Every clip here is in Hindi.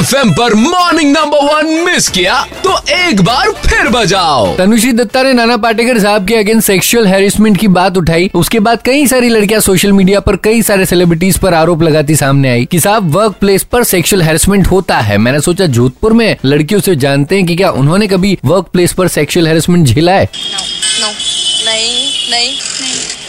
एफ़ पर मॉर्निंग नंबर वन मिस किया तो एक बार फिर बजाओ। तनुश्री दत्ता ने नाना पाटेकर साहब के अगेंस्ट सेक्सुअल हेरिसमेंट की बात उठाई। उसके बाद कई सारी लड़कियाँ सोशल मीडिया पर कई सारे सेलिब्रिटीज पर आरोप लगाती सामने आई कि साहब वर्क प्लेस पर सेक्सुअल हेरिसमेंट होता है। मैंने सोचा जोधपुर में लड़कियों से जानते हैं कि क्या उन्होंने कभी वर्क प्लेस पर सेक्सुअल हेरिसमेंट झेला है? नो नहीं। नहीं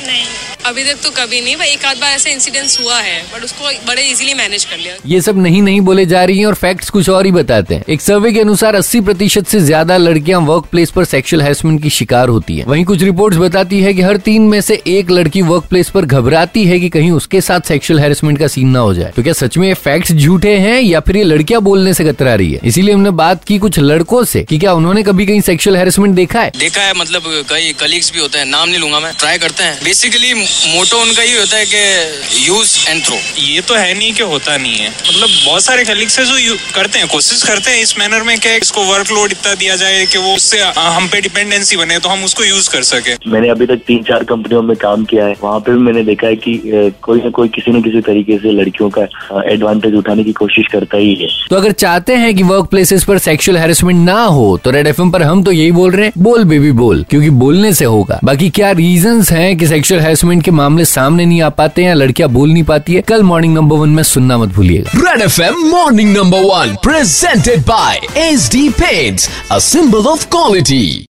नहीं। अभी तक तो कभी नहीं भाई एक आध बार ऐसा इंसिडेंस हुआ है बट उसको बड़े इजीली मैनेज कर लिया। ये सब नहीं नहीं बोले जा रही हैं और फैक्ट्स कुछ और ही बताते हैं। एक सर्वे के अनुसार 80 प्रतिशत से ज़्यादा लड़कियाँ वर्क प्लेस पर सेक्सुअल हेरसमेंट की शिकार होती है। वहीं कुछ रिपोर्ट्स बताती है कि हर तीन में से एक लड़की वर्क प्लेस पर घबराती है कि कहीं उसके साथ सेक्सुअल हेरसमेंट का सीन ना हो जाए। तो क्या सच में ये फैक्ट्स झूठे हैं या फिर ये लड़कियाँ बोलने से कतरा रही है? इसीलिए हमने बात की कुछ लड़कों से कि क्या उन्होंने कभी कहीं सेक्सुअल हेरसमेंट देखा है? देखा है मतलब कई कलीग्स भी होते हैं नाम नहीं लूँगा मैं ट्राई करते हैं। बेसिकली मोटो उनका ही होता है कि यूज़ एंड थ्रो ये तो है नहीं कि होता नहीं है। मतलब बहुत सारे कलीग्स है जो करते हैं कोशिश करते हैं इस मैनर में कि इसको वर्कलोड इतना दिया जाए कि वो उससे हम पे डिपेंडेंसी बने तो हम उसको यूज़ कर सके। मैंने अभी तक तीन चार कंपनियों में काम किया है। वहाँ पे भी मैंने देखा है की कोई ना कोई किसी न किसी तरीके से लड़कियों का एडवांटेज उठाने की कोशिश करता ही है। तो अगर चाहते हैं कि वर्क प्लेसेस पर सेक्सुअल हेरसमेंट ना हो तो रेड एफ़ पर हम तो यही बोल रहे हैं बोल बेबी बोल क्योंकि बोलने से होगा। बाकी क्या रीजन है की सेक्सुअल हेरसमेंट के मामले सामने नहीं आ पाते हैं, लड़कियाँ बोल नहीं पाती है। कल मॉर्निंग नंबर वन में सुनना मत भूलिएगा। Red F M morning number one presented by H D pet a symbol of quality